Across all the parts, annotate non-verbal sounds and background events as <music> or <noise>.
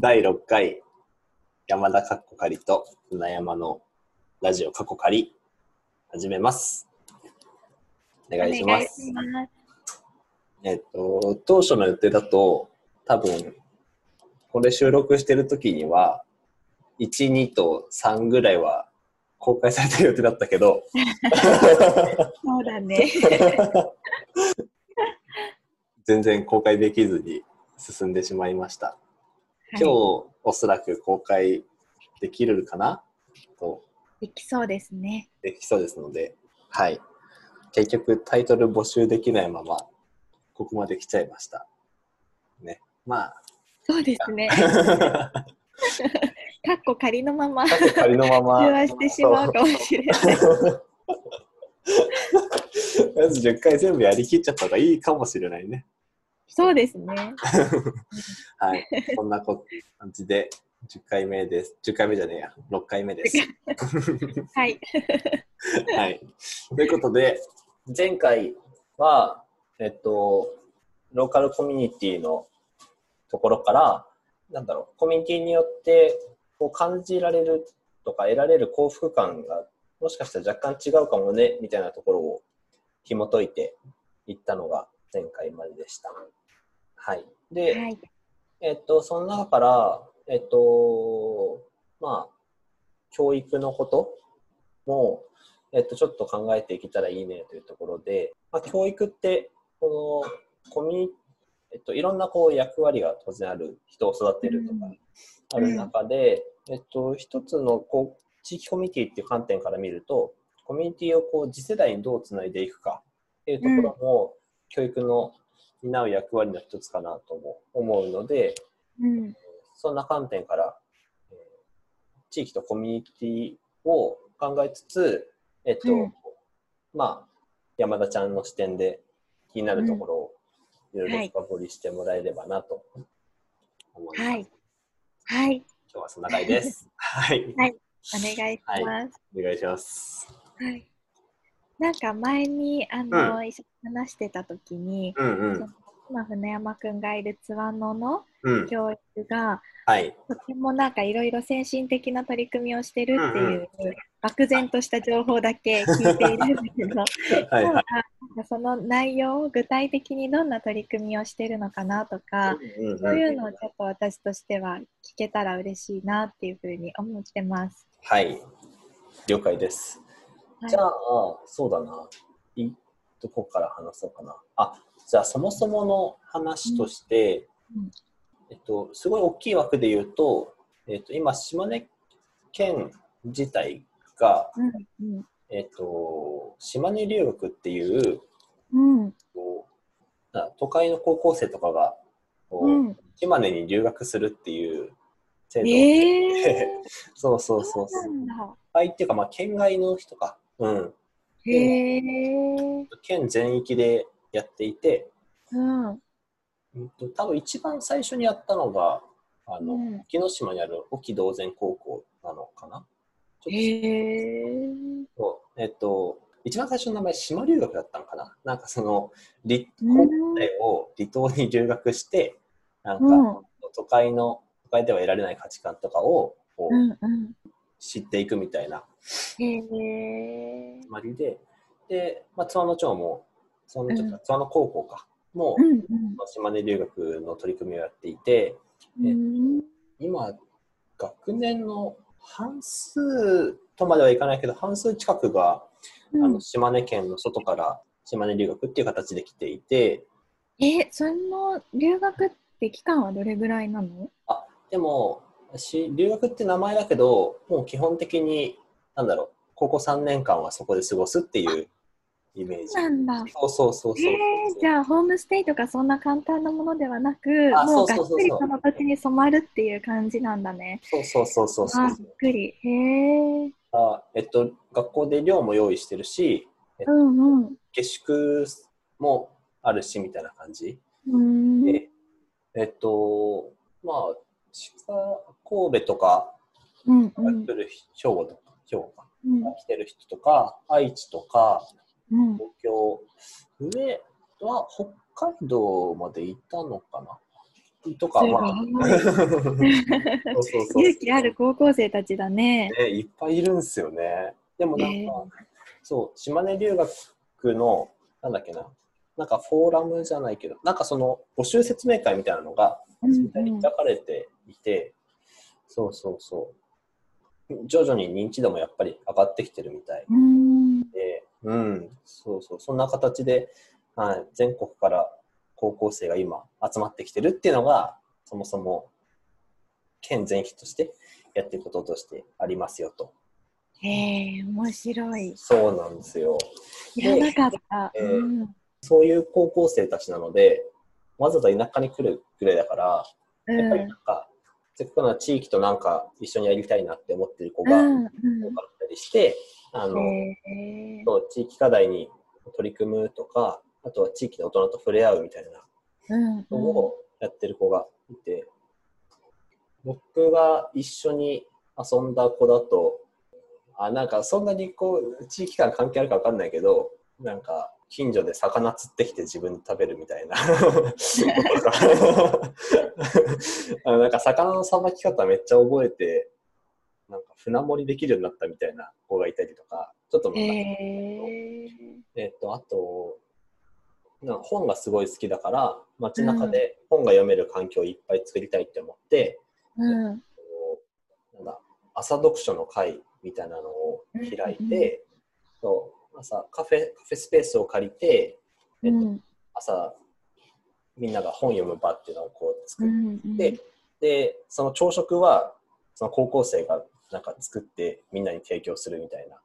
第6回山田かっこかりと船山のラジオかっこかり始めます。お願いします。えっと、当初の予定だと多分これ収録してる時には1、2と3ぐらいは公開されてる予定だったけどそうだね。<laughs> 全然公開できずに進んでしまいました。今日おそらく公開できるかな？とできそうですね。できそうですので、はい。結局タイトル募集できないままここまで来ちゃいました。ね。まそうですね。あ、<laughs> かっこ仮のまま仮のまま。中和してしまうかもしれない。<laughs> まず10回全部やりきっちゃった方がいいかもしれないね。そうですね。<laughs> はい。こんなこ感じで10回目です。10回目じゃねえや。6回目です。<laughs> はい。<laughs> はい。ということで、前回は、えっと、ローカルコミュニティのところから、なんだろう、コミュニティによってこう感じられるとか得られる幸福感がもしかしたら若干違うかもね、みたいなところを紐解いていったのが前回まででした。はい。で、はい。えっと、その中から、えっと、まあ、教育のことも、えっと、ちょっと考えていけたらいいねというところで、まあ、教育って、この、コミュニえっと、いろんなこう役割が当然ある、人を育てるとかうんある中で、えっと、一つのこう地域コミュニティっていう観点から見ると、コミュニティをこう次世代にどうつないでいくかっていうところも、教育の担う役割の一つかなとも思うので、うん。そんな観点から、えー地域とコミュニティを考えつつ、えっと、うんまあ、山田ちゃんの視点で気になるところをいろいろはい深掘りしてもらえればなと思います。はい。はい。今日はそんな回で <laughs> す。はい。お願いします。お願いします。はい。なんか前に、あの、一緒に話してた時に、うんうん。今、船山くんがいる津和野のうん。教育が、はい。とてもなんかいろいろ先進的な取り組みをしてるっていう、漠然とした情報だけ聞いているんだけど、<laughs> はいはい。その内容、具体的にどんな取り組みをしてるのかなとか、うんうんそういうのをちょっと私としては聞けたら嬉しいなっていうふうに思ってます。はい。了解です。はい。じゃあ、そうだな。いどこから話そうかな。あ、じゃあそもそもの話として、うん。えっと、すごい大きい枠で言うと、えっと、今、島根県自体が、うんうん。えっと、島根留学っていう、うん。都会の高校生とかが、島根に留学するっていう制度、えー、<laughs> そうそうそうそそう。はいっていうか、まあ、県外の人か。うん。へえ。県全域でやっていて、うん。うんと多分一番最初にやったのが、あの、うん沖ノ島にある沖道前高校なのかな？へえ。っと、一番最初の名前、島留学だったのかな？なんかその、離うん高校生を離島に留学して、なんか、うん都会の、都会では得られない価値観とかをこううんうん。知っていくみたいなへえ。決まりで、で、まあ、津和野町も、津和野町うんか津和野高校か、もうん島根留学の取り組みをやっていて、うん。うん今、学年の半数とまではいかないけど、半数近くが、あの島根県の外から島根留学っていう形で来ていて、え、その留学って期間はどれぐらいなの？あでもし、留学って名前だけど、もう基本的に、なんだろう、高校3年間はそこで過ごすっていうイメージ。なんだ。そうそうそうそうえー、じゃあホームステイとかそんな簡単なものではなく、あもうがっつりその土地に染まるっていう感じなんだね。そうそうそうそうそうあ、びっくり。へえ。あえっと、学校で寮も用意してるし、うんうん。下宿もあるしみたいな感じ。うーん。で、えっと、まあ、近神戸とかうんうん来る兵庫とか、兵庫か、うん来てる人とか、愛知とか、うん。東京、上は北海道まで行ったのかな？とか、まあ、<laughs> 勇気ある高校生たちだね。ね、いっぱいいるんですよね。でもなんか、えーそう、島根留学の、なんだっけな、なんかフォーラムじゃないけど、なんかその募集説明会みたいなのが、うん開かれていて、そうそうそう。徐々に認知度もやっぱり上がってきてるみたいうん。で、うん、そうそう、そんな形で、はい、全国から高校生が今集まってきてるっていうのが、そもそも県全域としてやっていくこととしてありますよと。へえ、面白い。そうなんですよ。知らなかった。えーうんそういう高校生たちなので、わざわざ田舎に来るぐらいだから、やっぱりなんか、せっかくな地域となんか一緒にやりたいなって思ってる子が多かったりして、あの、地域課題に取り組むとか、あとは地域の大人と触れ合うみたいなうんのをやってる子がいて、僕が一緒に遊んだ子だと、あ、なんかそんなにこう、地域間関係あるかわかんないけど、なんか近所で魚釣ってきて自分で食べるみたいな。<laughs> なんか魚のさばき方めっちゃ覚えて、なんか船盛りできるようになったみたいな子がいたりとか、ちょっとへなんかええっと、あと、なんか本がすごい好きだから、街中で本が読める環境をいっぱい作りたいって思って、うん。なんだ朝読書の会みたいなのを開いて、そう朝カフェカフェスペースを借りて、えっとうん。朝みんなが本読む場っていうのをこう作っうんて、でその朝食はその高校生がなんか作ってみんなに提供するみたいな。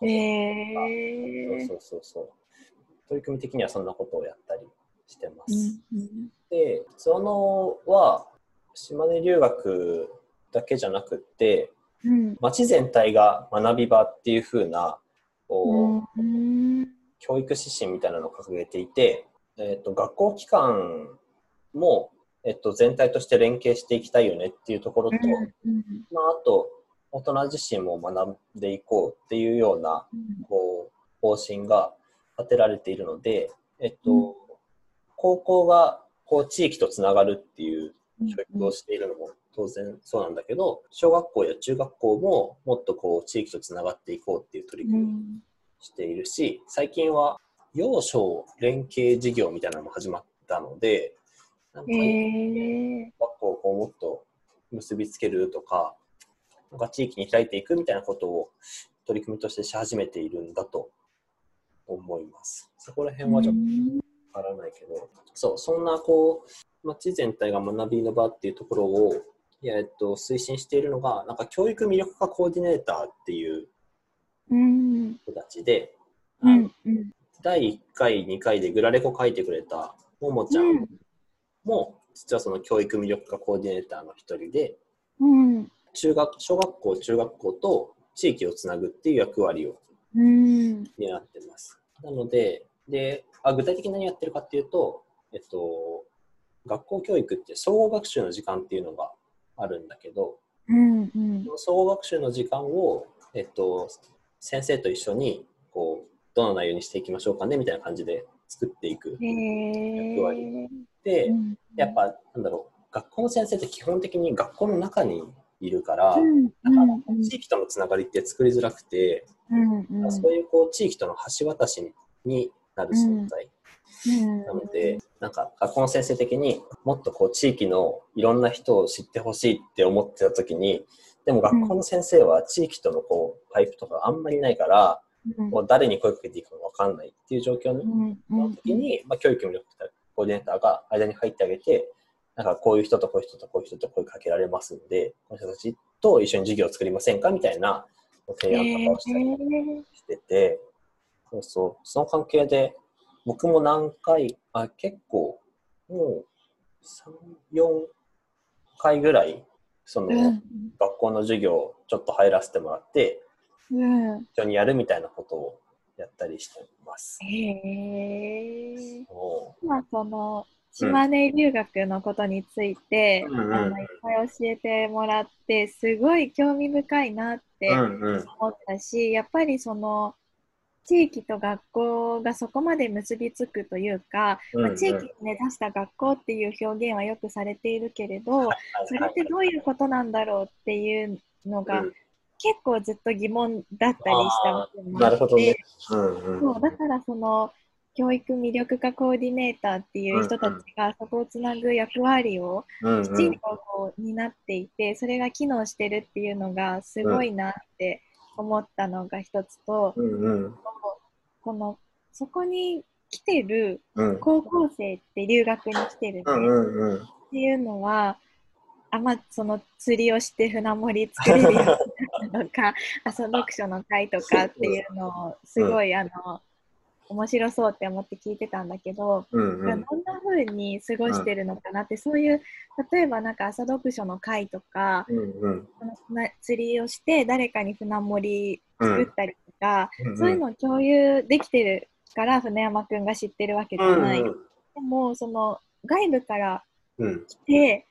へえそうそうそうそう。取り組み的にはそんなことをやったりしてます。うんうん。で、そのは島根留学だけじゃなくって、うん。町全体が学び場っていう風なこう、うん教育指針みたいなのを掲げていて、えっと学校機関も、えっと全体として連携していきたいよねっていうところと、うんまあ、あと大人自身も学んでいこうっていうようなこう方針が立てられているので、えっと、うん。高校がこう地域とつながるっていううん教育をしているのも当然そうなんだけど、小学校や中学校ももっとこう地域とつながっていこうっていう取り組みをしているし、最近は幼少連携事業みたいなのも始まったので、なんかへえ学校をこうもっと結びつけるとか、なんか地域に開いていくみたいなことを取り組みとしてし始めているんだと思います。そこら辺はちょっとわからないけど、そう、そんなこう、町全体が学びの場っていうところを、えっと、推進しているのが、なんか教育魅力化コーディネーターっていううん。人たちで、うんうん。第1回、2回でグラレコ書いてくれたももちゃん。も、実はその教育魅力化コーディネーターの一人で、うん。中学小学校、中学校と地域をつなぐっていう役割をうん。担ってます。なので、であ具体的に何やってるかっていうと、えっと、学校教育って総合学習の時間っていうのがあるんだけど、うんうん。総合学習の時間を、えっと、先生と一緒にこうどの内容にしていきましょうかねみたいな感じで作っていく。へえで、やっぱなんだろう学校の先生って基本的に学校の中にいるから、うんなかなか地域とのつながりって作りづらくて、うんうん。そういうこう地域との橋渡しになる存在。うんなので、なんか学校の先生的にもっとこう地域のいろんな人を知ってほしいって思ってた時に、でも学校の先生は地域とのこうパイプとかあんまりないから、うん。もう誰に声かけていいかわかんないっていう状況のうん。時に、まあ、教育魅力コーディネーターが間に入ってあげて、なんかこういう人とこういう人とこういう人と声かけられますんで、この人たちと一緒に授業を作りませんかみたいな提案とかをしたりしてて、そうそう、その関係で僕も何回、あ、結構、もう3、4回ぐらい、その、うん。学校の授業ちょっと入らせてもらって、うん。一緒にやるみたいなことをやったりしてます。へえそ今その島根留学のことについて、うんうんあのいっぱい教えてもらってすごい興味深いなってううんうん。思ったし、やっぱりその地域と学校がそこまで結びつくというか、うんうん。まあ、地域に根ざした学校っていう表現はよくされているけれど、それってどういうことなんだろうっていうのが、うん。結構ずっと疑問だったりした部分もあってなるほどね。うんうん。そうだからその教育魅力化コーディネーターっていう人たちがそこをつなぐ役割をうん。きちんとこう担っていて、それが機能してるっていうのがすごいなって思ったのが一つと、うんうん。このそこに来てるうん。高校生って留学に来てるね、うんうんうん。っていうのはあまあその釣りをして船盛り作れるようになったのか朝読書の会とかっていうのをすごい、あの面白そうって思って聞いてたんだけど、うんうん。どんな風に過ごしてるのかなって、そういう例えばなんか朝読書の会とか、うんうん。釣りをして誰かに船盛り作ったりとか、うんそういうのを共有できてるから船山くんが知ってるわけじゃない。でもその外部からうん。来て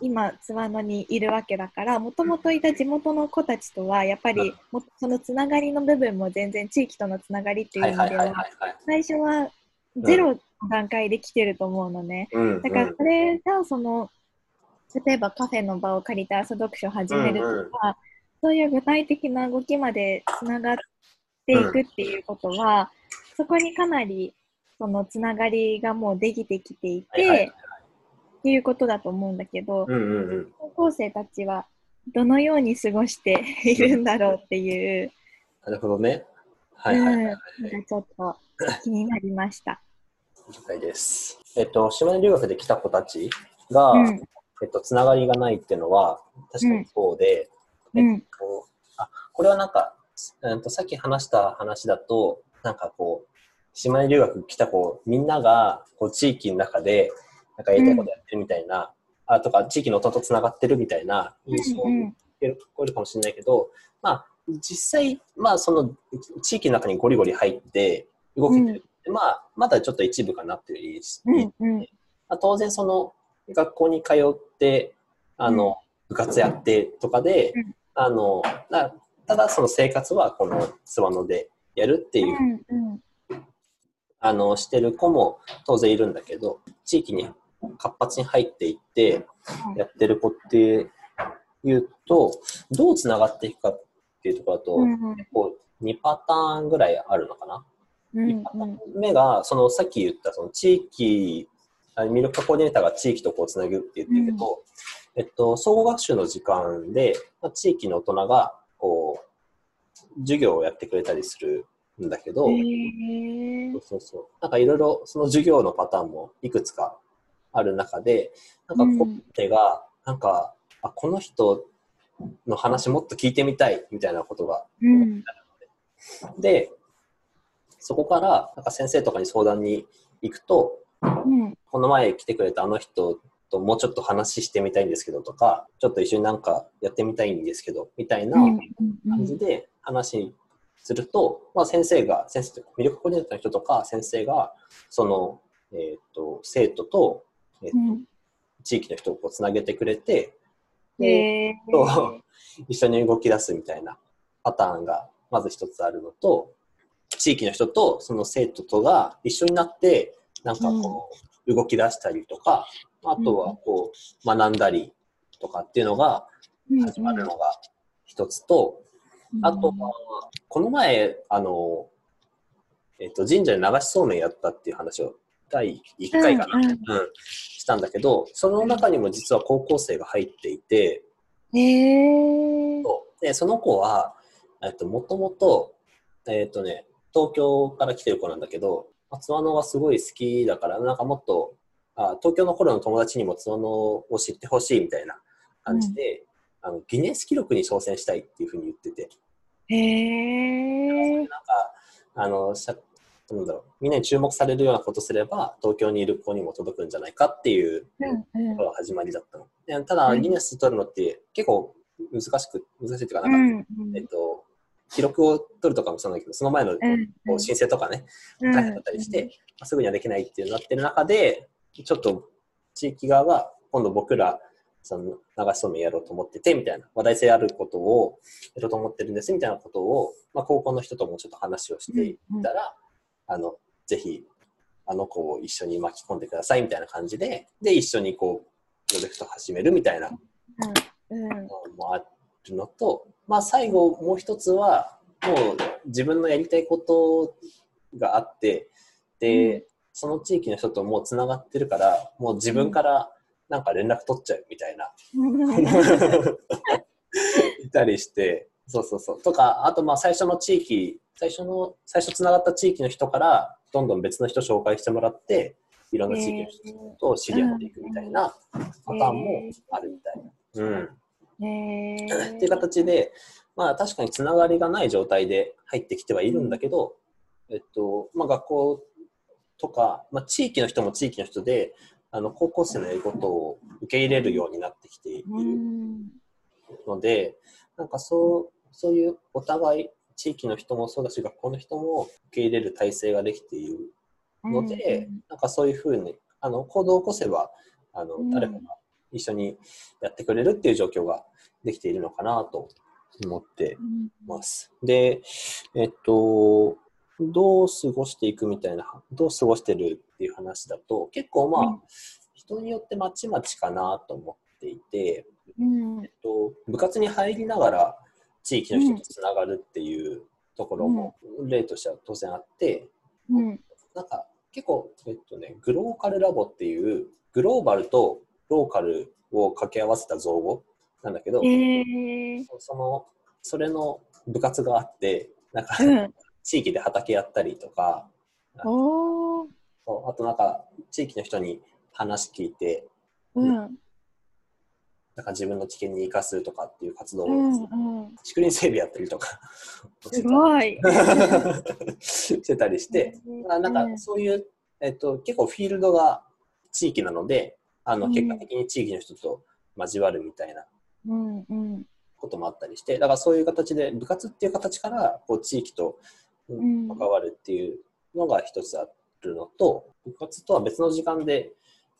今津和野にいるわけだからもともといた地元の子たちとはやっぱりもそのつながりの部分も全然地域とのつながりっていう意味では。最初はゼロの段階で来てると思うのね。うんうんだからそれがその例えばカフェの場を借りて朝読書を始めるとか、そういう具体的な動きまでつながっていくっていうことは、そこにかなりそのつながりがもうできてきていて、はいはいっていうことだと思うんだけど、うんうんうん高校生たちはどのように過ごして <laughs> いるんだろうっていう、なるほどね。はいはいはい。うんちょっと気になりました。了解です。えっと、島根留学で来た子たちが、うんえっと、つながりがないっていうのは、確かにそうで、うんえっと、あ、これはなんか、うんと、さっき話した話だと、なんかこう、島根留学来た子、みんなが、こう、地域の中で、なんかやりたいことやってるみたいな、あとか、地域の人とつながってるみたいな印象をこえるかもしれないけど、まあ、実際、まあ、その、地域の中にゴリゴリ入って、動けてるって、まあ、まだちょっと一部かなっていううんうん。まあ、当然その学校に通ってあの、部活やってとかで、うん。あのなただその生活はこの諏訪野でやるっていう、うんうん。あのしてる子も当然いるんだけど地域に活発に入っていってやってる子っていうとどうつながっていくかっていうところだと、うんうん。こう2パターンぐらいあるのかな？うん一発目が、そのさっき言ったその地域、あ魅力化コーディネーターが地域とこうつなぐって言ってるけど、えっと、総合学習の時間で、まあ、地域の大人がこう授業をやってくれたりするんだけど、へー。そうそうそう。なんかいろいろその授業のパターンもいくつかある中で、なんかうん。コッテが、なんか、あこの人の話もっと聞いてみたいみたいなことがうん。で、そこからなんか先生とかに相談に行くと、うん。この前来てくれたあの人ともうちょっと話してみたいんですけどとか、ちょっと一緒になんかやってみたいんですけど、みたいなうん感じで話すると、まあ先生が、先生と魅力コーディネーターの人とか先生が、その、えっ、と、生徒と、えーとうん。地域の人をこうつなげてくれて、でと <laughs> 一緒に動き出すみたいなパターンがまず一つあるのと地域の人とその生徒とが一緒になってなんかこう動き出したりとか、あとはこう学んだりとかっていうのが始まるのが一つと、あとはこの前あの、えっと神社で流しそうめんやったっていう話を第1回かな、うんうん。うん。したんだけどその中にも実は高校生が入っていて。へー。そう。で、その子は、えっと、もともと、えっとね、東京から来てる子なんだけど、まあ津和野がすごい好きだから、なんかもっと、あ東京の頃の友達にも津和野を知ってほしいみたいな感じで、あのギネス記録に挑戦したいっていうふうに言ってて、へー。なんか、あの、しゃなんだろう、みんなに注目されるようなことすれば、東京にいる子にも届くんじゃないかっていううんうん。ところが始まりだったの。でただ、うん。ギネス取るのって結構難しく、難しいっていうか、うなんか、んえっと、記録を取るとかもそうなんだけど、その前のこうん。う申請とかね、うん大変だったりして、まあすぐにはできないっていうなってる中で、ちょっと地域側が今度僕ら、その流しそうめんやろうと思っててみたいな話題性あることをやろうと思ってるんですみたいなことを、まあ、高校の人ともちょっと話をしていたら、あのぜひあの子を一緒に巻き込んでくださいみたいな感じでで一緒にこうプロジェクト始めるみたいなのもあるのと、まあ、最後もう一つはもう自分のやりたいことがあってで、うん。その地域の人ともうつながってるからもう自分からなんか連絡取っちゃうみたいな、<laughs> いたりしてそうそうそう。とかあとまあ最初の地域最初の最初つながった地域の人からどんどん別の人紹介してもらっていろんな地域の人と知り合っていくみたいなパターンもあるみたい。うん。へっていう形で、まあ確かにつながりがない状態で入ってきてはいるんだけど、えっと、まあ学校とか、まあ地域の人も地域の人で、あの、高校生のやることを受け入れるようになってきているうん。ので、なんかそう、そういうお互い、地域の人もそうだし、学校の人も受け入れる体制ができているので、なんかそういうふうに、あの、行動を起こせば、あのう、ん。誰かが一緒にやってくれるっていう状況ができているのかなと思ってうんます。で、えっと、どう過ごしていくみたいな、どう過ごしてるっていう話だと、結構まあ、うん。人によってまちまちかなと思っていて、うん。えっと、部活に入りながら地域の人とつながるっていうところも例としては当然あって、うん。なんか結構、えっとね、グローカルラボっていうグローバルとローカルを掛け合わせた造語なんだけど、へー。そのそれの部活があってなんか、うん。地域で畑やったりとかおー。あとなんか地域の人に話聞いてうんなんか自分の知見に生かすとかっていう活動を、うんうん。竹林整備やったりとか。<laughs> すごい。<laughs> してたりして、あなんかそういう、えっと、結構フィールドが地域なのであのうん。結果的に地域の人と交わるみたいなうんうん。こともあったりして。だからそういう形で部活っていう形からこう地域と関わるっていうのが一つあるのと部活とは別の時間で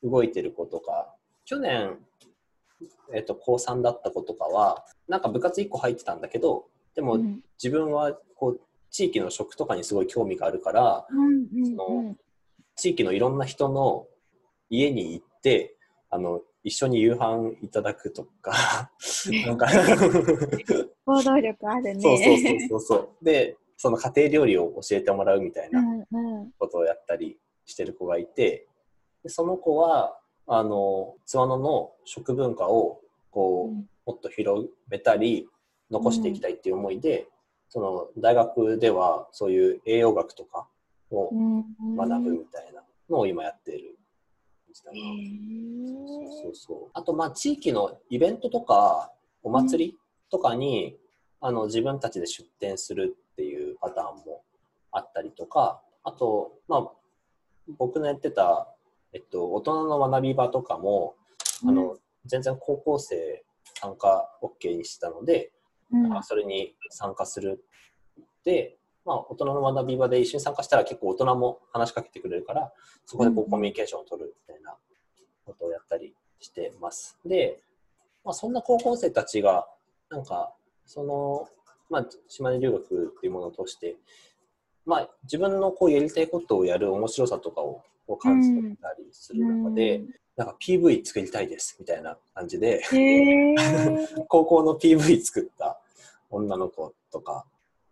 動いてる子とか去年、えっと、高3だった子とかはなんか部活1個入ってたんだけどでもうん。自分はこう地域の食とかにすごい興味があるからその地域のいろんな人の家に行ってあの一緒に夕飯いただくとか <laughs> なんか行動力あるね。そうそうそうそうそう。でその家庭料理を教えてもらうみたいなことをやったりしてる子がいてでその子はあの津和野の食文化をこう、うん。もっと広めたり残していきたいっていう思いで、その大学ではそういう栄養学とかをうん。学ぶみたいなのを今やっている感じだな。へーそうそう。あとまあ地域のイベントとかお祭りとかに、あの自分たちで出店するっていうパターンもあったりとかあとまあ僕のやってた、えっと、大人の学び場とかも、あの全然高校生参加 OK にしたので、うん。まあそれに参加する。で、まあ、大人の学び場で一緒に参加したら結構大人も話しかけてくれるからそこでこうん。うコミュニケーションを取るみたいなことをやったりしてます。で、まあ、そんな高校生たちがなんかその、まあ、島根留学っていうものを通して、まあ、自分のこうやりたいことをやる面白さとかをこう感じてたりする中で、なんか PV 作りたいですみたいな感じで、へー。<laughs> 高校の PV 作った女の子とか、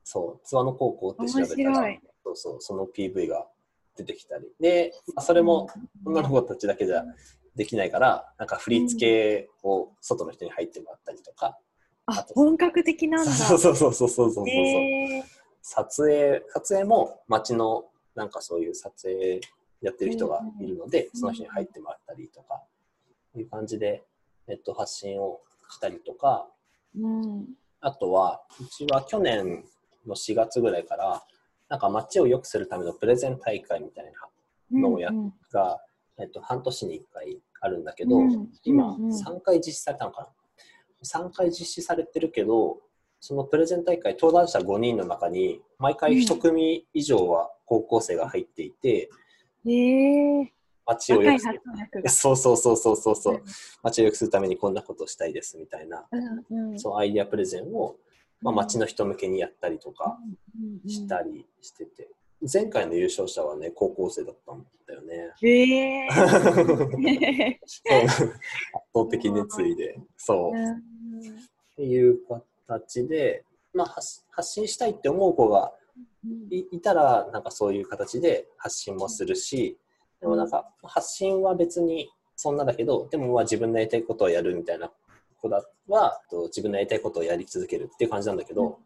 そう、津和野高校って調べたらい、そうそう、その PV が出てきたり。で、まあそれも女の子たちだけじゃできないから、なんか振り付けを外の人に入ってもらったりとか、あ本格的なんだ。そうそうそうそうそうそうそう、へー。撮影、撮影も街のなんかそういう撮影やってる人がいるので、うんその人に入ってもらったりとか、いう感じでネット発信をしたりとか、うん。あとは、うちは去年の4月ぐらいから、なんか街を良くするためのプレゼン大会みたいなのをやっうんが、えっと、半年に1回あるんだけど、うん今うんうん。3回実施されたのかな？3回実施されてるけど、そのプレゼン大会、登壇者5人の中に、毎回1組以上は高校生が入っていて、へー。街を良くする。<laughs> そうそうそうそうそうそう。街を良くするためにこんなことをしたいですみたいな、うんうん。そうアイデアプレゼンをまあ、町の人向けにやったりとかしたりしてて、前回の優勝者はね、高校生だったんだよね。えー、<laughs> 圧倒的熱意で、そう。っていう形で、まあ、発信したいって思う子がいいたら、なんかそういう形で発信もするし、でもなんか発信は別にそんなだけど、でもまあ自分のやりたいことをやるみたいな子だは、自分のやりたいことをやり続けるっていう感じなんだけど、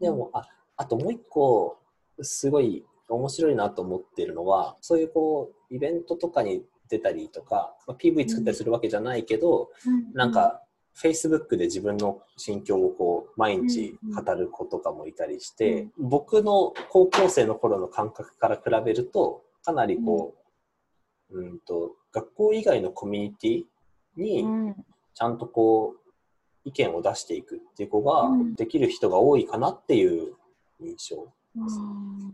でも、あ、あともう一個、すごい面白いなと思っているのは、そういうこう、イベントとかに出たりとか、まあ、PV 作ったりするわけじゃないけど、なんか、Facebook で自分の心境をこう毎日語る子とかもいたりして、僕の高校生の頃の感覚から比べるとかなりこう、うん。と学校以外のコミュニティにちゃんとこう意見を出していくっていう子ができる人が多いかなっていう印象。です、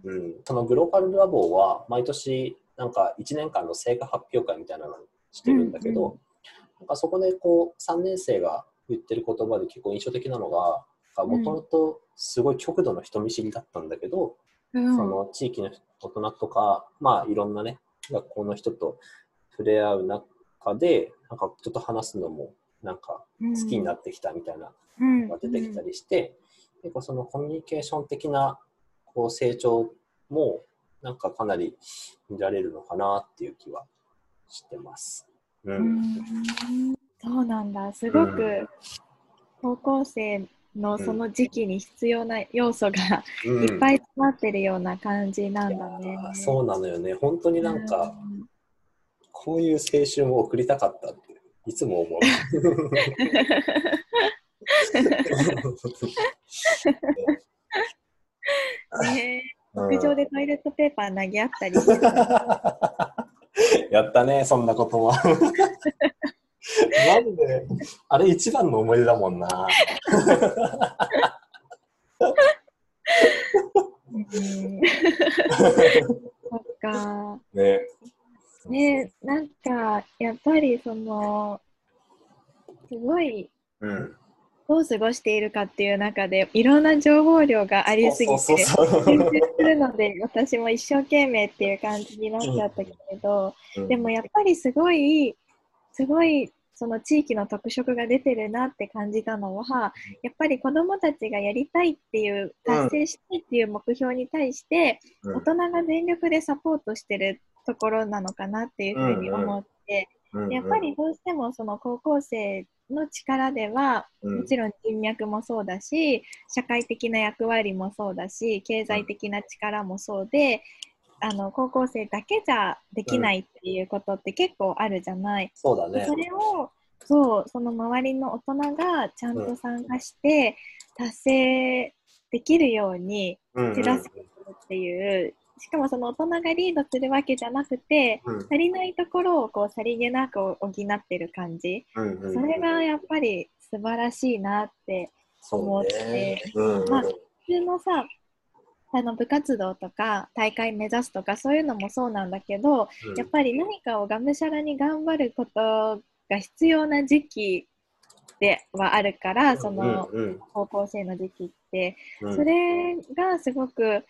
うん、そのグローバルラボは毎年なんか1年間の成果発表会みたいなのをしてるんだけど、なんかそこでこう3年生が言ってる言葉で結構印象的なのがもともとすごい極度の人見知りだったんだけど、うん、その地域の大人とかまあいろんなね学校の人と触れ合う中でなんかちょっと話すのもなんか好きになってきたみたいなのが出てきたりして、うん、結構そのコミュニケーション的なこう成長もなんかかなり見られるのかなっていう気はしてます。うん、そうなんだ。すごく高校生のその時期に必要な要素がいっぱい詰まってるような感じなんだね。うん、そうなのよね。本当になんか、こういう青春を送りたかったっていつも思う。<laughs> ね屋上でトイレットペーパー投げ合ったり。<laughs> <laughs> やったね、そんなことも。マジで、あれ一番の思い出だもんな。そっか。ね。ね、なんか、やっぱりその、すごい、うん、どう過ごしているかっていう中でいろんな情報量がありすぎて集中するので私も一生懸命っていう感じになっちゃったけれど、うん、でもやっぱりすごいすごいその地域の特色が出てるなって感じたのはやっぱり子どもたちがやりたいっていう達成したいっていう目標に対して、大人が全力でサポートしてるところなのかなっていうふうに思って、やっぱりどうしてもその高校生の力では、もちろん人脈もそうだし社会的な役割もそうだし経済的な力もそうで、あの高校生だけじゃできないっていうことって結構あるじゃない。そうだね。それをそうその周りの大人がちゃんと参加して達成できるように手助けするっていうしかもその大人がリードするわけじゃなくて、うん、足りないところをこうさりげなく補ってる感じ、うんうんうん、それがやっぱり素晴らしいなって思って、ね。うんうん、まあ普通のさあの部活動とか大会目指すとかそういうのもそうなんだけど、うん、やっぱり何かをがむしゃらに頑張ることが必要な時期ではあるから、その高校生の時期って、それがすごく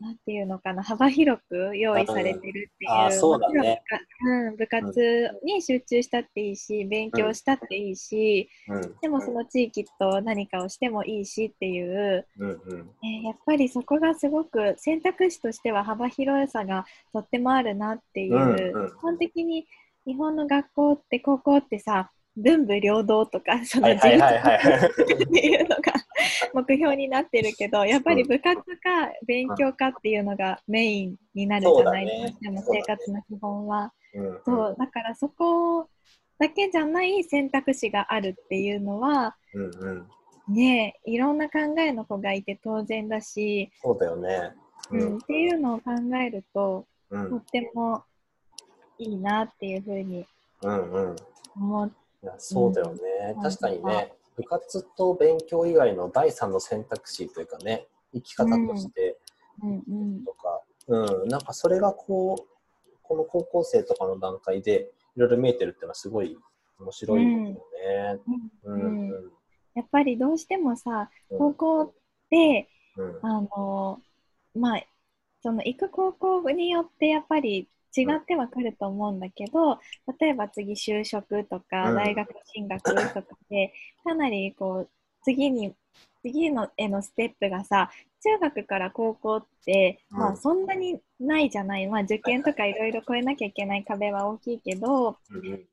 なんていうのかな、幅広く用意されてるっていう、そうだね。うん、部活に集中したっていいし、勉強したっていいし、うん、でもその地域と何かをしてもいいしっていう、うんうん、えー、やっぱりそこがすごく選択肢としては幅広さがとってもあるなっていう、うんうん、基本的に日本の学校って高校ってさ文武両道とかその自由っていうのが目標になってるけどやっぱり部活か勉強かっていうのがメインになるじゃないですか、ね、生活の基本は。そうだからそこだけじゃない選択肢があるっていうのは、うんうん、ねいろんな考えの子がいて当然だしそうだよね、うん、うん、っていうのを考えると、うん、とってもいいなっていうふうに思って。いやそうだよね、うん、確かにね、部活と勉強以外の第三の選択肢というかね、生き方としてとか、うん、なんかそれがこう、この高校生とかの段階でいろいろ見えてるっていうのはすごい面白いよね。うん、うん、やっっぱりどうしてもさ高校で、うん。あのまあその行く高校によってやっぱり違ってはくると思うんだけど、例えば次就職とかうん。大学進学とかで、かなりこう次に次のへのステップがさ中学から高校って、うん。まあそんなにないじゃない、まあ、受験とかいろいろ越えなきゃいけない壁は大きいけどうん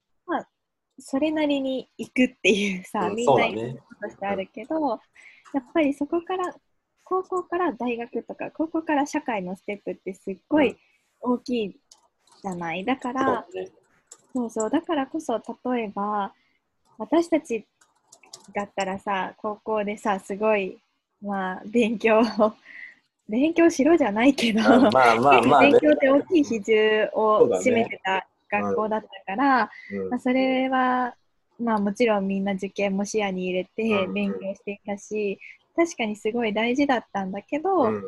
それなりに行くっていうさ、うんみんな行くこととしてあるけど、やっぱりそこから高校から大学とか高校から社会のステップってすっごい大きいじゃない。だからそうそうだからこそ例えば私たちだったらさ高校でさすごいまあ勉強 <laughs> 勉強しろじゃないけど、うんまあまあまあね。<laughs> 勉強って大きい比重を占めてた学校だったから、うん。まあ、それは、まあ、もちろんみんな受験も視野に入れてうん。勉強していたし、確かにすごい大事だったんだけど、うん。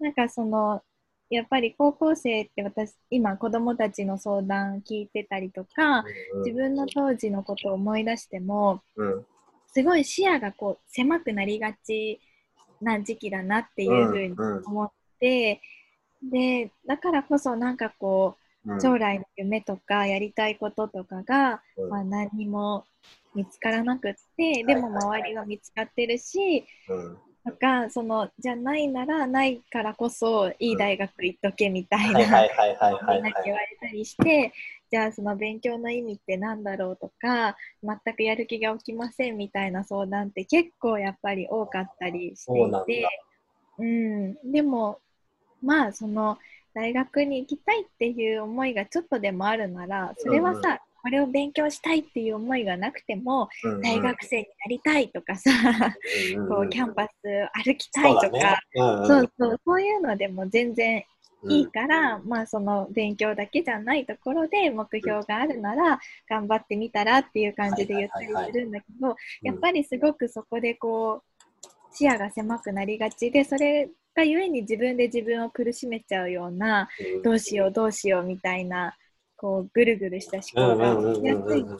なんかそのやっぱり高校生って私今子供たちの相談聞いてたりとかうん自分の当時のことを思い出してもうん。すごい視野がこう狭くなりがちな時期だなっていうふうに思って、でだからこそなんかこううん。将来の夢とかやりたいこととかが、うん。まあ、何にも見つからなくってでも周りは見つかってるしうんとかそのじゃないならないからこそいい大学行っとけみたいな、んなに言われたりしてじゃあその勉強の意味って何だろうとか全くやる気が起きませんみたいな相談って結構やっぱり多かったりしていてうん、でもまあその大学に行きたいっていう思いがちょっとでもあるならそれはさ、これを勉強したいっていう思いがなくてもうんうん。大学生になりたいとかさ、うんうんこうキャンパス歩きたいとかそうそういうのでも全然うんいいから、まあその勉強だけじゃないところで目標があるなら頑張ってみたらっていう感じで言ったりするんだけど、やっぱりすごくそこでこう視野が狭くなりがちでそれがゆえに自分で自分を苦しめちゃうようなうん。どうしようどうしようみたいなこうぐるぐるした思考が起きやすい時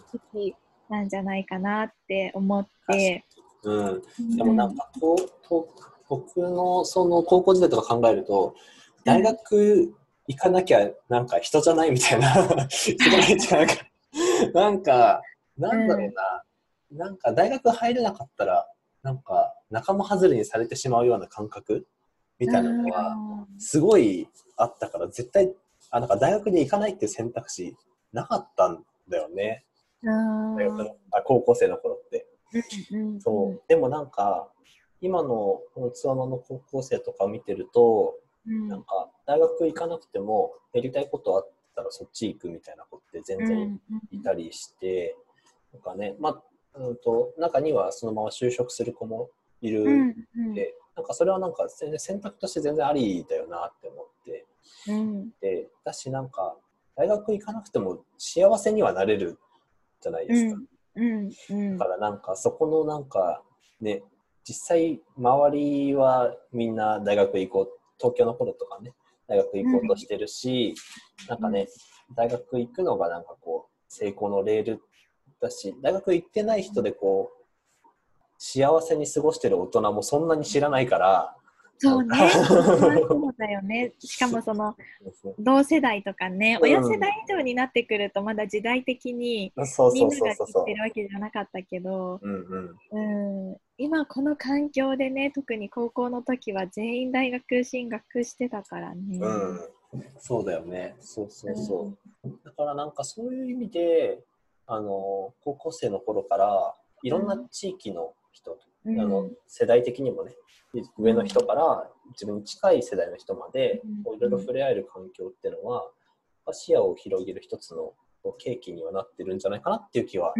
期なんじゃないかなって思って。うん。でもなんかとと僕のその高校時代とか考えると大学行かなきゃなんか人じゃないみたいな。<laughs> なんかなんだろうな、なんか大学入れなかったらなんか仲間外れにされてしまうような感覚みたいなのはすごいあったから絶対あなんか大学に行かないっていう選択肢なかったんだよね、うん大学のあ高校生の頃って。うんそう、でもなんか今のこのツアーの高校生とかを見てると、うん。なんか大学行かなくてもやりたいことあったらそっち行くみたいな子って全然いたりして、なんかねまあ、うん、と中にはそのまま就職する子もいるうんうん。で、なんかそれはなんか全然選択として全然ありだよなって思って。うん。でだしなんか大学行かなくても幸せにはなれるじゃないですか。うん。うん。だからなんかそこのなんかね実際周りはみんな大学行こう東京の頃とかね大学行こうとしてるし、なんかね大学行くのがなんかこう成功のレールだし大学行ってない人でこう幸せに過ごしてる大人もそんなに知らないからそうね。そうだよね。しかもその同世代とかね、うん親世代以上になってくるとまだ時代的にそうそみんなが知ってるわけじゃなかったけど、うんうんうん、今この環境でね、特に高校の時は全員大学進学してたからね。うん、そうだよね。そうそうそう。だからなんかそういう意味で、あの、高校生の頃から、いろんな地域のあの世代的にもね、上の人から自分に近い世代の人までいろいろ触れ合える環境っていうのは、視野を広げる一つの契機にはなってるんじゃないかなっていう気は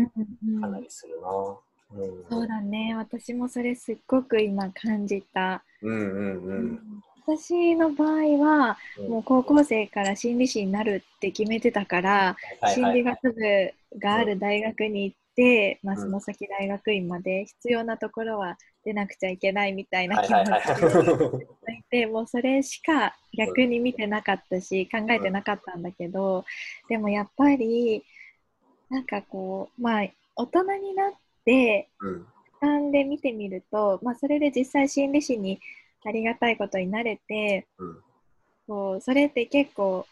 かなりするな。うん、そうだね。私もそれすっごく今感じた。うんうんうん。私の場合は、うんもう高校生から心理師になるって決めてたから、心理学部がある大学に行って、まあ、うん。その先大学院まで必要なところは出なくちゃいけないみたいな気持ちでもうそれしか逆に見てなかったし考えてなかったんだけどでもやっぱりなんかこうまあ大人になってうん。観で見てみると、まあ、それで実際心理師にありがたいことになれて、うん。こうそれって結構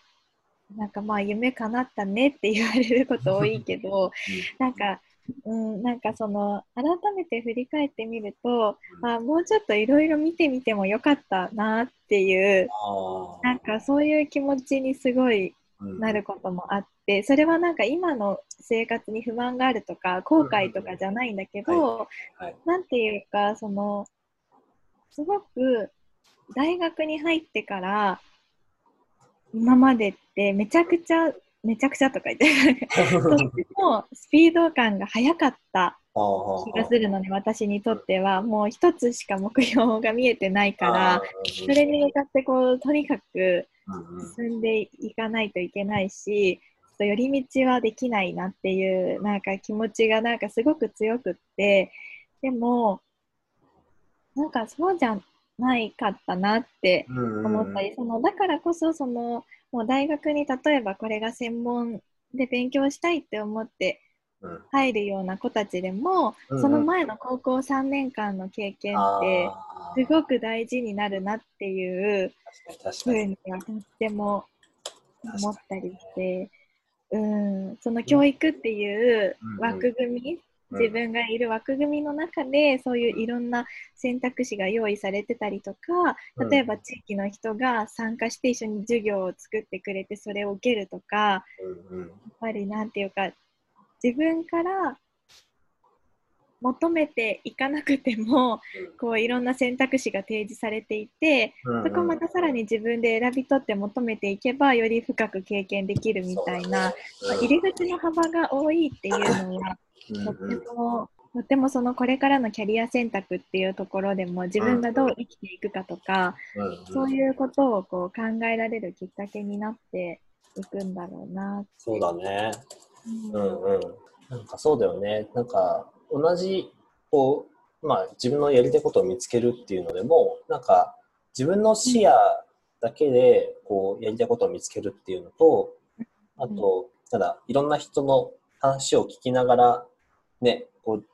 なんかまあ夢叶ったねって言われること多いけどなんか、うん、なんかその改めて振り返ってみると、うん。あもうちょっといろいろ見てみてもよかったなっていうあなんかそういう気持ちにすごいーなることもあってそれはなんか今の生活に不満があるとか後悔とかじゃないんだけど、はい。なんていうかそのすごく大学に入ってから今までってめちゃくちゃめちゃくちゃとか言ってとってもスピード感が速かった気がするので私にとっては。もう一つしか目標が見えてないからそれに向かってこうとにかく進んでいかないといけないし、ちょっと寄り道はできないなっていうなんか気持ちがなんかすごく強くって、でも、なんかそうじゃないかったなって思ったり、そのだからこそそのもう大学に例えばこれが専門で勉強したいって思って入るような子たちでも、うんうん。その前の高校3年間の経験ってすごく大事になるなっていうふうにはとっても思ったりして、うん、その教育っていう枠組み、自分がいる枠組みの中でそういういろんな選択肢が用意されてたりとか例えば地域の人が参加して一緒に授業を作ってくれてそれを受けるとか、やっぱりなんていうか自分から求めていかなくてもこういろんな選択肢が提示されていて、そこをまたさらに自分で選び取って求めていけばより深く経験できるみたいな、まあ入り口の幅が多いっていうのはとっても、とてもそのこれからのキャリア選択っていうところでも自分がどう生きていくかとか、そういうことをこう考えられるきっかけになっていくんだろうな。そうだね。ううんんうん。なんかそうだよね。なんか同じこう、まあ、自分のやりたいことを見つけるっていうのでもなんか自分の視野だけでこうやりたいことを見つけるっていうのとあとただいろんな人の話を聞きながらねこう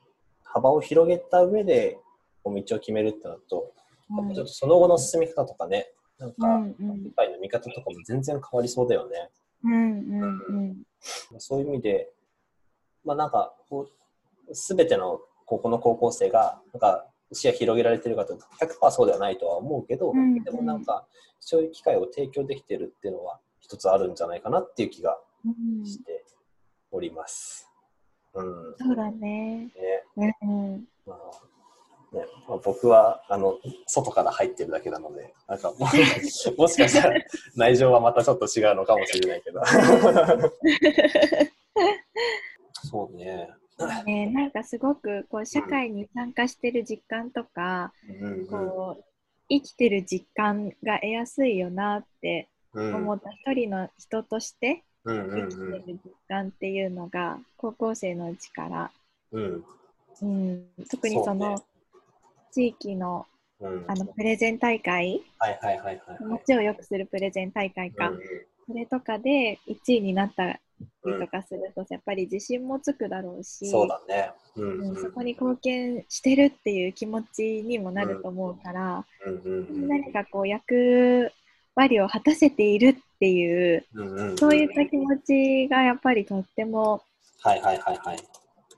幅を広げた上でこう道を決めるってなるとやっぱちょっとその後の進み方とかねなんか世界の見方とかも全然変わりそうだよね。うんうんうん。そういう意味で、まあなんかこう、すべての高校の高校生が、なんか視野広げられてるかというと100%そうではないとは思うけど、うんうん。でもなんかそういう機会を提供できてるっていうのは一つあるんじゃないかなっていう気がうん。しております。うん。そうだね。ね。うんまあねまあ、僕はあの外から入ってるだけなので、なんかももしかしたら内情はまたちょっと違うのかもしれないけど。<laughs> そうね。ね、なんかすごくこう社会に参加してる実感とか、うんうんこう生きてる実感が得やすいよなってうん思った一人の人としてる実感っていうのが高校生のうちから、うん。うん、特にその地域のうんあのプレゼン大会。街を良くするプレゼン大会か、うんそれとかで1位になったりとかすると、やっぱり自信もつくだろうしそうだね。うんう、うんこに貢献してるっていう気持ちにもなると思うから、何かこう役割を果たせているっていう、うんうんうんそういった気持ちがやっぱりとっても、はいはいはいはい。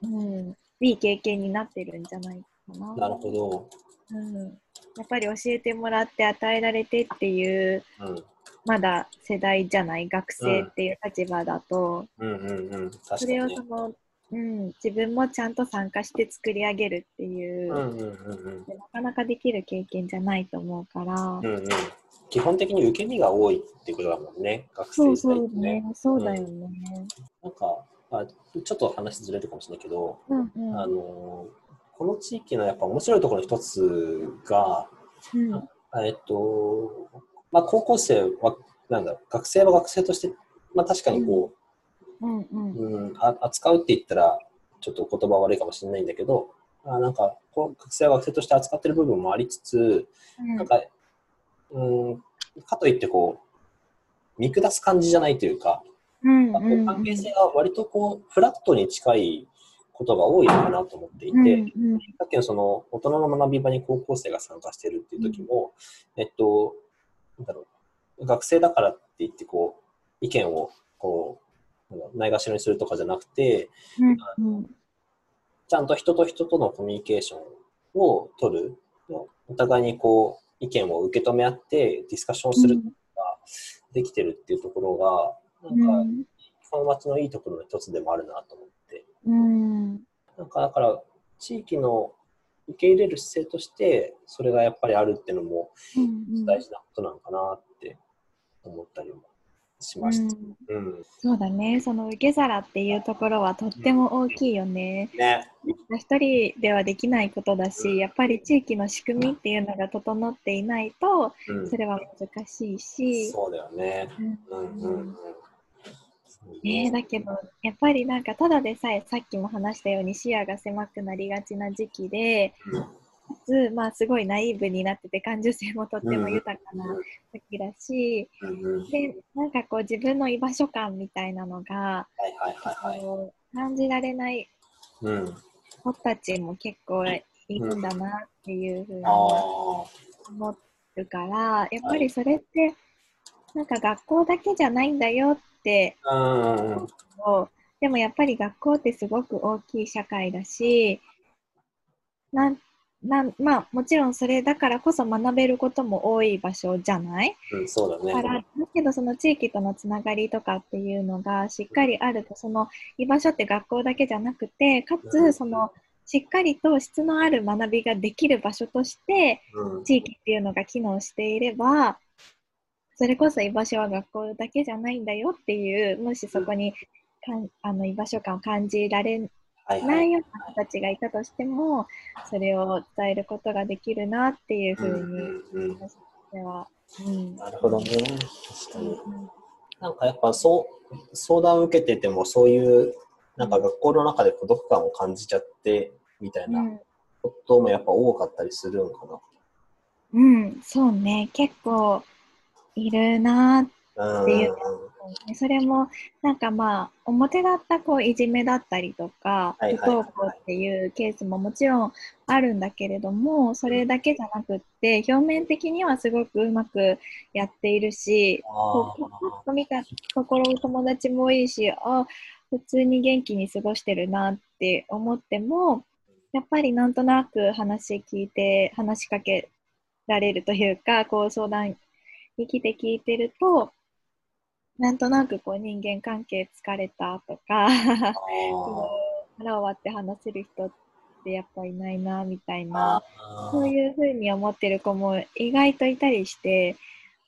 うん、いい経験になってるんじゃないかな。なるほど。うん、やっぱり教えてもらって与えられてっていううんまだ世代じゃない学生っていう立場だと、うんうんうん。それをその、うん、自分もちゃんと参加して作り上げるっていう、うんうんうんうんなかなかできる経験じゃないと思うから、うんうん。基本的に受け身が多いっていうことだもんね、学生時代ってね。ね、そうだよね。なんか、あちょっと話ずれるかもしれないけど、うんうん。あのこの地域のやっぱ面白いところの一つが、うん。えっと、まあ、高校生は、なんだろう、学生は学生として、まあ、確かにこうん。うんう、うんあ扱うって言ったら、ちょっと言葉悪いかもしれないんだけど、あなんかこう、学生は学生として扱ってる部分もありつつ、なんか、うん、かといってこう、見下す感じじゃないというか、うんこう関係性が割とこう、フラットに近いことが多いのかなと思っていて、うんうん。さっきのその大人の学び場に高校生が参加してるっていう時も、えっと、なんだろう、学生だからって言ってこう、意見をこう、ないがしろにするとかじゃなくて、うんうん。ちゃんと人と人とのコミュニケーションを取る、お互いにこう、意見を受け止め合ってディスカッションすることができてるっていうところが、なんか、本町のいいところの一つでもあるなと思って。うん。なんかだから地域の受け入れる姿勢としてそれがやっぱりあるっていうのもうん大事なことなのかなって思ったりもしました。うんうん。そうだね、その受け皿っていうところはとっても大きいよね。ね。一人ではできないことだし、やっぱり地域の仕組みっていうのが整っていないと、うんそ。れは難しいし。そうだよね。うんうんだけど、やっぱりなんかただでさえさっきも話したように視野が狭くなりがちな時期で、つ、まあ、すごいナイーブになってて感受性もとっても豊かな時だし、でなんかこう自分の居場所感みたいなのが、感じられないうん。子たちも結構いるんだなっていうふうにああ。思うから、やっぱりそれってなんか学校だけじゃないんだよってうんうんうん。でもやっぱり学校ってすごく大きい社会だし、なんなんまあ、もちろんそれだからこそ学べることも多い場所じゃない？うん、そうだだからね。だけどその地域とのつながりとかっていうのがしっかりあるとその居場所って学校だけじゃなくてかうんつそのしっかりと質のある学びができる場所としてうん。地域っていうのが機能していればそれこそ居場所は学校だけじゃないんだよっていうもしそこにかんあの居場所感を感じられはいは。ないいような子たちがいたとしてもそれを伝えることができるなっていうふうんうにうんうん。私としては、うんなるほどね。確かに。なんかやっぱそう相談を受けててもそういうなんか学校の中で孤独感を感じちゃってみたいなうんこともやっぱ多かったりするのかうん、そうね、結構いるなっな。ていうて、それもなんかまあ、表だったこういじめだったりとか、不登校っていうケースももちろんあるんだけれども、それだけじゃなくって、表面的にはすごくうまくやっているし、こうパッと見たところ友達もいいし、あ普通に元気に過ごしてるなって思っても、やっぱりなんとなく話聞いて、話しかけられるというか、こう相談に来て聞いてると、なんとなくこう人間関係疲れたとか、<laughs> <laughs> 腹を割って話せる人ってやっぱいないなみたいー。な、そういうふうに思ってる子も意外といたりして、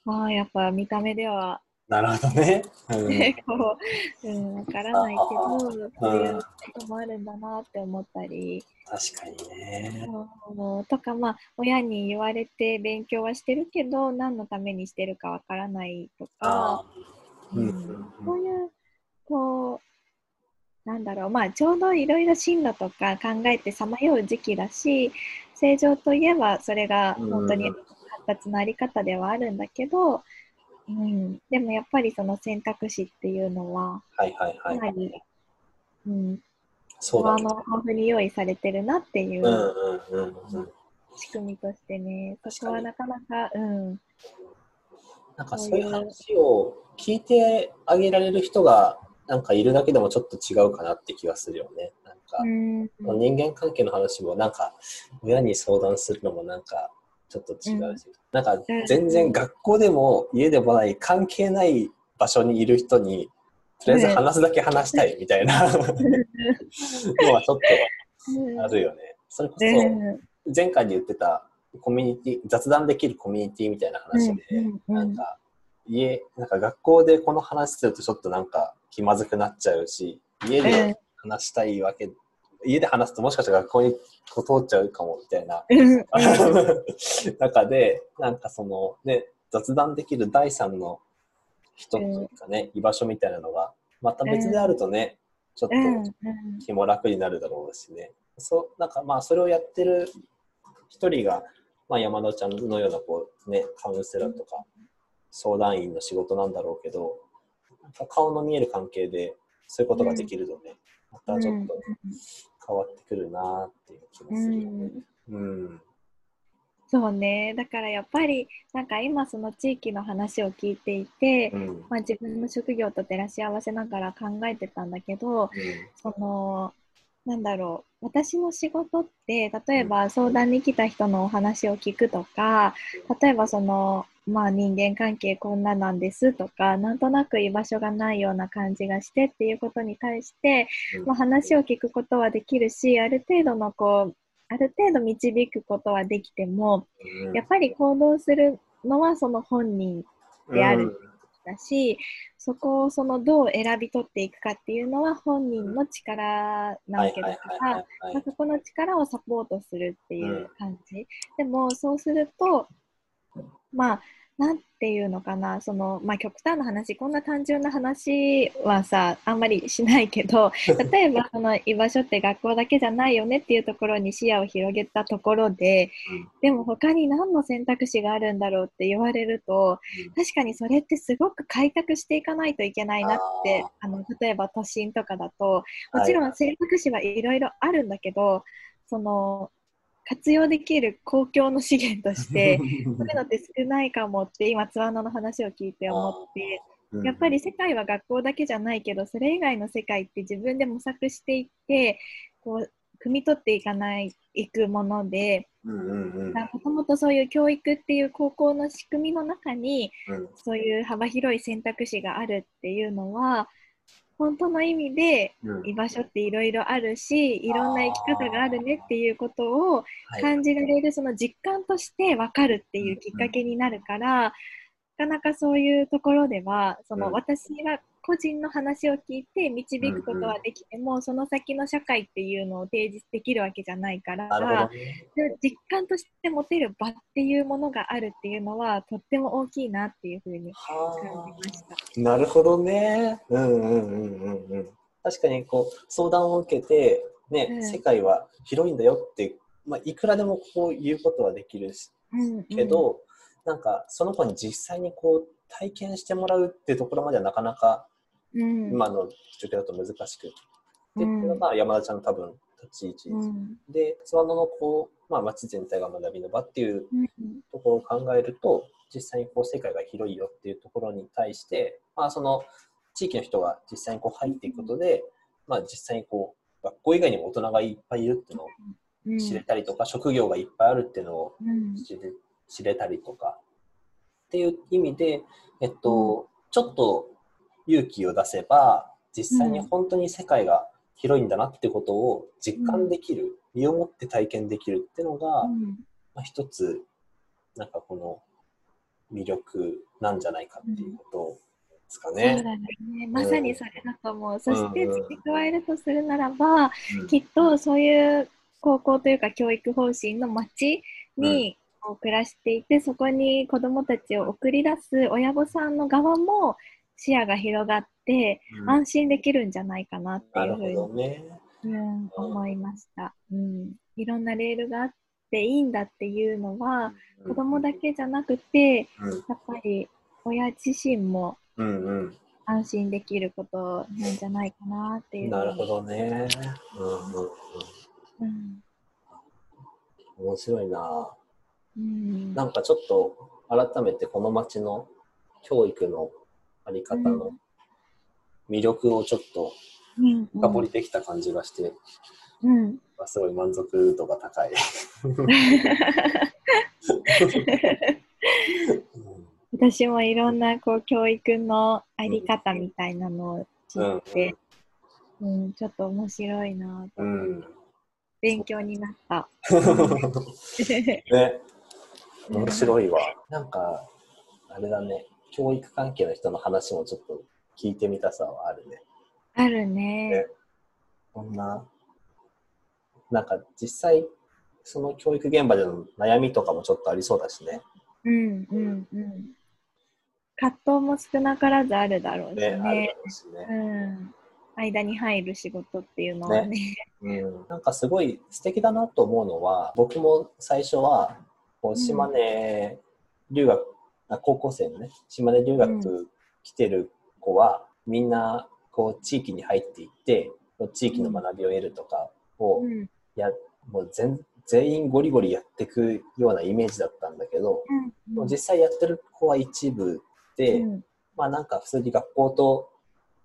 ああ、やっぱ見た目ではなるほどね。うん。<laughs> こう、うん、わからないけど、あそういうこともあるんだなって思ったり、確かにね。う。んとか、まあ、親に言われて勉強はしてるけど、何のためにしてるかわからないとか、うん。そういう、こう、なんだろう、まあ、ちょうどいろいろ進路とか考えてさまよう時期だし、正常といえばそれが本当にうん。発達のあり方ではあるんだけど、うん、でもやっぱりその選択肢っていうのは、はいはいはい。かなり、うん、そうだね。あの豊富に用意されてるなっていう。仕組みとしてね、そこはなかなか、うん、なんかそういう話を聞いてあげられる人がなんかいるだけでもちょっと違うかなって気がするよね。なんかうん、人間関係の話もなんか親に相談するのもなんかちょっと違うし、なんか全然学校でも家でもない関係ない場所にいる人にとりあえず話すだけ話したいみたいな。のはちょっとあるよね。それこそうん。前回で言ってたコミュニティ雑談できるコミュニティみたいな話で、なんか家なんか学校でこの話するとちょっとなんか気まずくなっちゃうし家で話したいわけ、家で話すともしかしたら学校に通っちゃうかもみたいなうん。<laughs> 中でなんかそのね雑談できる第三の人というかね、居場所みたいなのがまた別であるとね、ちょっと気も楽になるだろうしね。そう、なんかまあそれをやってる一人が、まあ山田ちゃんのようなこうね、カウンセラーとか相談員の仕事なんだろうけど、顔の見える関係でそういうことができるとね、またちょっと変変わってくるなっていう気もするよね。うん。そうね。だからやっぱりなんか今その地域の話を聞いていて、うん。まあ、自分の職業と照らし合わせながら考えてたんだけどそのなんだろう私の仕事って例えば相談に来た人のお話を聞くとか例えばその、まあ、人間関係こんななんですとかなんとなく居場所がないような感じがしてっていうことに対して、うん。まあ、話を聞くことはできるしある程度のこうある程度導くことはできてもうん。やっぱり行動するのはその本人であるだし、そこをそのどう選び取っていくかっていうのは本人の力なわけだから、そこの力をサポートするっていう感じ。でもそうすると、まあ、なんていうのかな、その、まあ極端な話、こんな単純な話はさ、あんまりしないけど、<laughs> 例えばその居場所って学校だけじゃないよねっていうところに視野を広げたところで、でも他に何の選択肢があるんだろうって言われると、確かにそれってすごく開拓していかないといけないなってあの例えば都心とかだともちろん選択肢はいろいろあるんだけど、その活用できる公共の資源として <laughs> そういうのって少ないかもって今つわのの話を聞いて思ってうん。やっぱり世界は学校だけじゃないけどそれ以外の世界って自分で模索していってこう汲み取っていかないいくものでもともとそういう教育っていう高校の仕組みの中にうん。そういう幅広い選択肢があるっていうのは本当の意味でうん。居場所っていろいろあるしいろんな生き方があるねっていうことをはい。感じられるその実感として分かるっていうきっかけになるからなかなかそういうところではそのうん。私が個人の話を聞いて導くことはできてもその先の社会っていうのを提示できるわけじゃないからね。で実感として持てる場っていうものがあるっていうのはとっても大きいなっていうふうには感じました。あ、なるほどね。うんうんうんうんうん。確かにこう相談を受けて、ね、うん世界は広いんだよって、まあ、いくらでもこう言うことはできるしうんけど、なんかその子に実際にこう体験してもらうっていうところまではなかなかうん、今の状況だと難しくて、ってうん。いうのが山田ちゃんの多分立ち位置。です。うん。で、津和野のこう、まあ、町全体が学びの場っていううん。ところを考えると、実際にこう世界が広いよっていうところに対して、まあ、その地域の人が実際にこう入っていくことで、まあ、実際にこう学校以外にも大人がいっぱいいるっていうのをうん。知れたりとか、職業がいっぱいあるっていうのをうん。知れ知れたりとかっていう意味で、えっと、ちょっと勇気を出せば実際に本当に世界が広いんだなってことを実感できる、身をもって体験できるっていうのが、うんまあ、一つなんかこの魅力なんじゃないかっていうことですかそうね。だね。まさにそれだと思う。そしてうん付け加えるとするならば、うんきっとそういう高校というか教育方針の街に暮らしていて、そこに子どもたちを送り出す親御さんの側も視野が広がって、うん安心できるんじゃないかなってないるうふうにほどね。うん、思いました、うん。いろんなレールがあっていいんだっていうのは、子供だけじゃなくて、うんやっぱり親自身もうんうん安心できることなんじゃないかなっていうう。なるほどね。うんうんうんうん。面白いな。うん。なんかちょっと改めてこの町の教育のあり方の魅力をちょっとうん深掘りできた感じがして、うん。すごい満足度が高い。私もいろんなこう教育のあり方みたいなのを知って、うん、ちょっと面白いなとうん。うん勉強になった。<laughs> ね、面白いわ。なんか、あれだね、教育関係の人の話もちょっと聞いてみたさはあるね。あるねね。こんな、なんか実際、その教育現場での悩みとかもちょっとありそうだしね。うんうんうん。葛藤も少なからずあるだろうしね、あるだね。ろうしね。うん。間に入る仕事っていうのはね。うん、なんかすごい素敵だなと思うのは僕も最初はこう島根留学、あ高校生のね島根留う学来てる子は、みんなこう地域に入っていって地域の学びを得るとか、をうん。や、もう全全員ゴリゴリやっていくようなイメージだったんだけど、うん実際やってる子は一部で、うん。まあなんか普通に学校と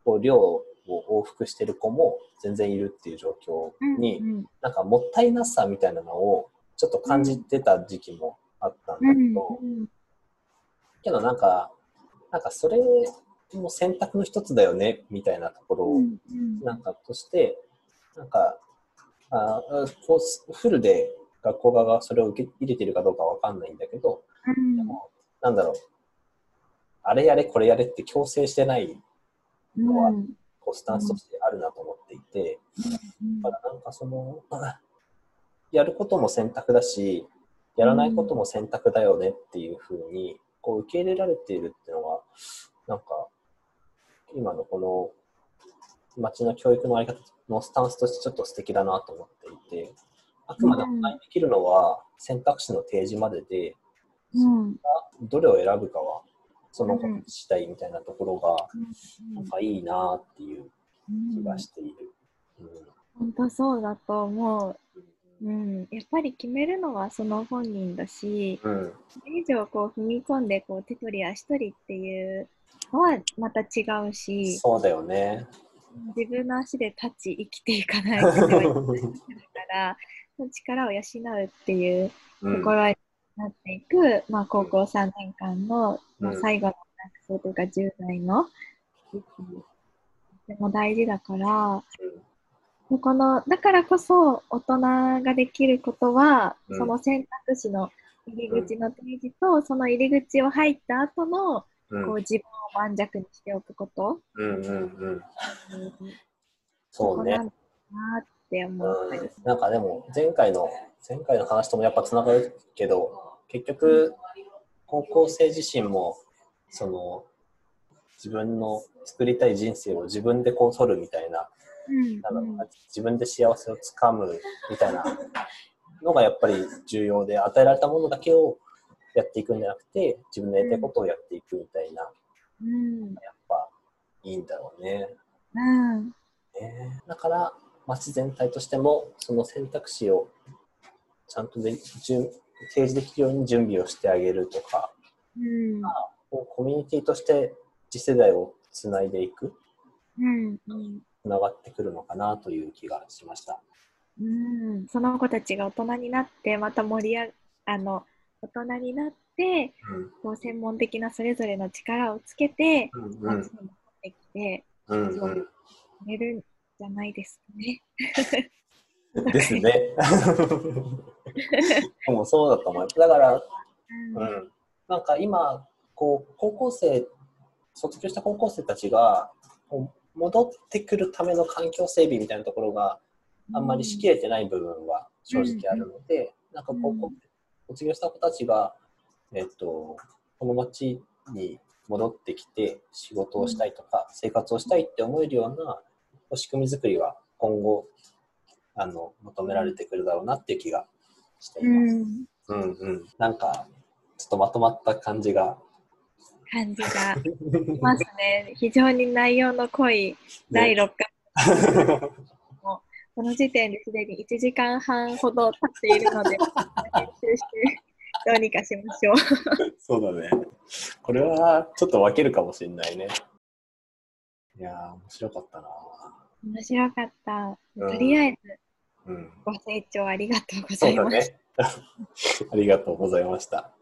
こう寮を往復してる子も全然いるっていう状況に、うんなんかもったいなさみたいなのをちょっと感じてた時期もあったんだうんけど、うんけどなんか、なんかそれも選択の一つだよねみたいなところを、うんなんかとして、なんか、あこうフルで学校側がそれを受け入れてるかどうかわかんないんだけど、うん。でもなんだろう、あれやれこれやれって強制してないのは、うん。こうスタンスとしてあるなと思っていて、うん。だからなんかその、やることも選択だし、やらないことも選択だよねっていうふうに、こう受け入れられているっていうのは、なんか、今のこの街の教育のあり方のスタンスとしてちょっと素敵だなと思っていて、あくまでもできるのは選択肢の提示までで、うんどれを選ぶかはその子次第みたいなところが、なんかいいなっていう気がしている。うん本当そうだと思う。うん、やっぱり決めるのはその本人だし、うん。それ以上こう踏み込んでこう手取り足取りっていうのはまた違うし、そうだよね。自分の足で立ち生きていかないといけないから、<laughs> 力を養うっていううん。ところになっていく、まあ、高校3年間の、まあうん最後の学生というか10代の時期とても大事だから、このだからこそ大人ができることは、うん。その選択肢の入り口の提示と、その入り口を入った後の、うん。こう自分を盤石にしておくこと、うんうんうん。うん。そうね。こなって思ったりうん、なんかでも前回の前回の話ともやっぱつながるけど結局高校生自身もその自分の作りたい人生を自分でこう取るみたいなうんなんだろうな自分で幸せをつかむみたいなのがやっぱり重要で与えられたものだけをやっていくんじゃなくて自分のやりたいことをやっていくみたいなうん。やっぱいいんだろうね。うん。ね。だから町全体としてもその選択肢をちゃんとで準提示できるように準備をしてあげるとかうん。コミュニティとして次世代をつないでいく。うんうんつながってくるのかなという気がしました。うんその子たちが大人になってまた盛り上あの大人になってこう専門的なそれぞれの力をつけてうんうんってきてうんうん寝るんじゃないですかね。<laughs> ですね。でもそうだと思う。だから、ううん、なんか今こう高校生卒業した高校生たちが戻ってくるための環境整備みたいなところがあんまりしきれてない部分は正直あるので、なんか高校卒業した子たちが、えっと、この町に戻ってきて仕事をしたいとか生活をしたいって思えるような仕組み作りは今後あの求められてくるだろうなっていう気がしています。ん、うんうん。なんか、ちょっとまとまった感じが。感じがしますね。非常に内容の濃い第6回。この時点ですでに1時間半ほど経っているので、編集してどうにかしましょう。そうだね。これはちょっと分けるかもしれないね。いやー、面白かったな面白かった。うんとりあえずうん。ご清聴ありがとうございました。ね。<laughs> ありがとうございました。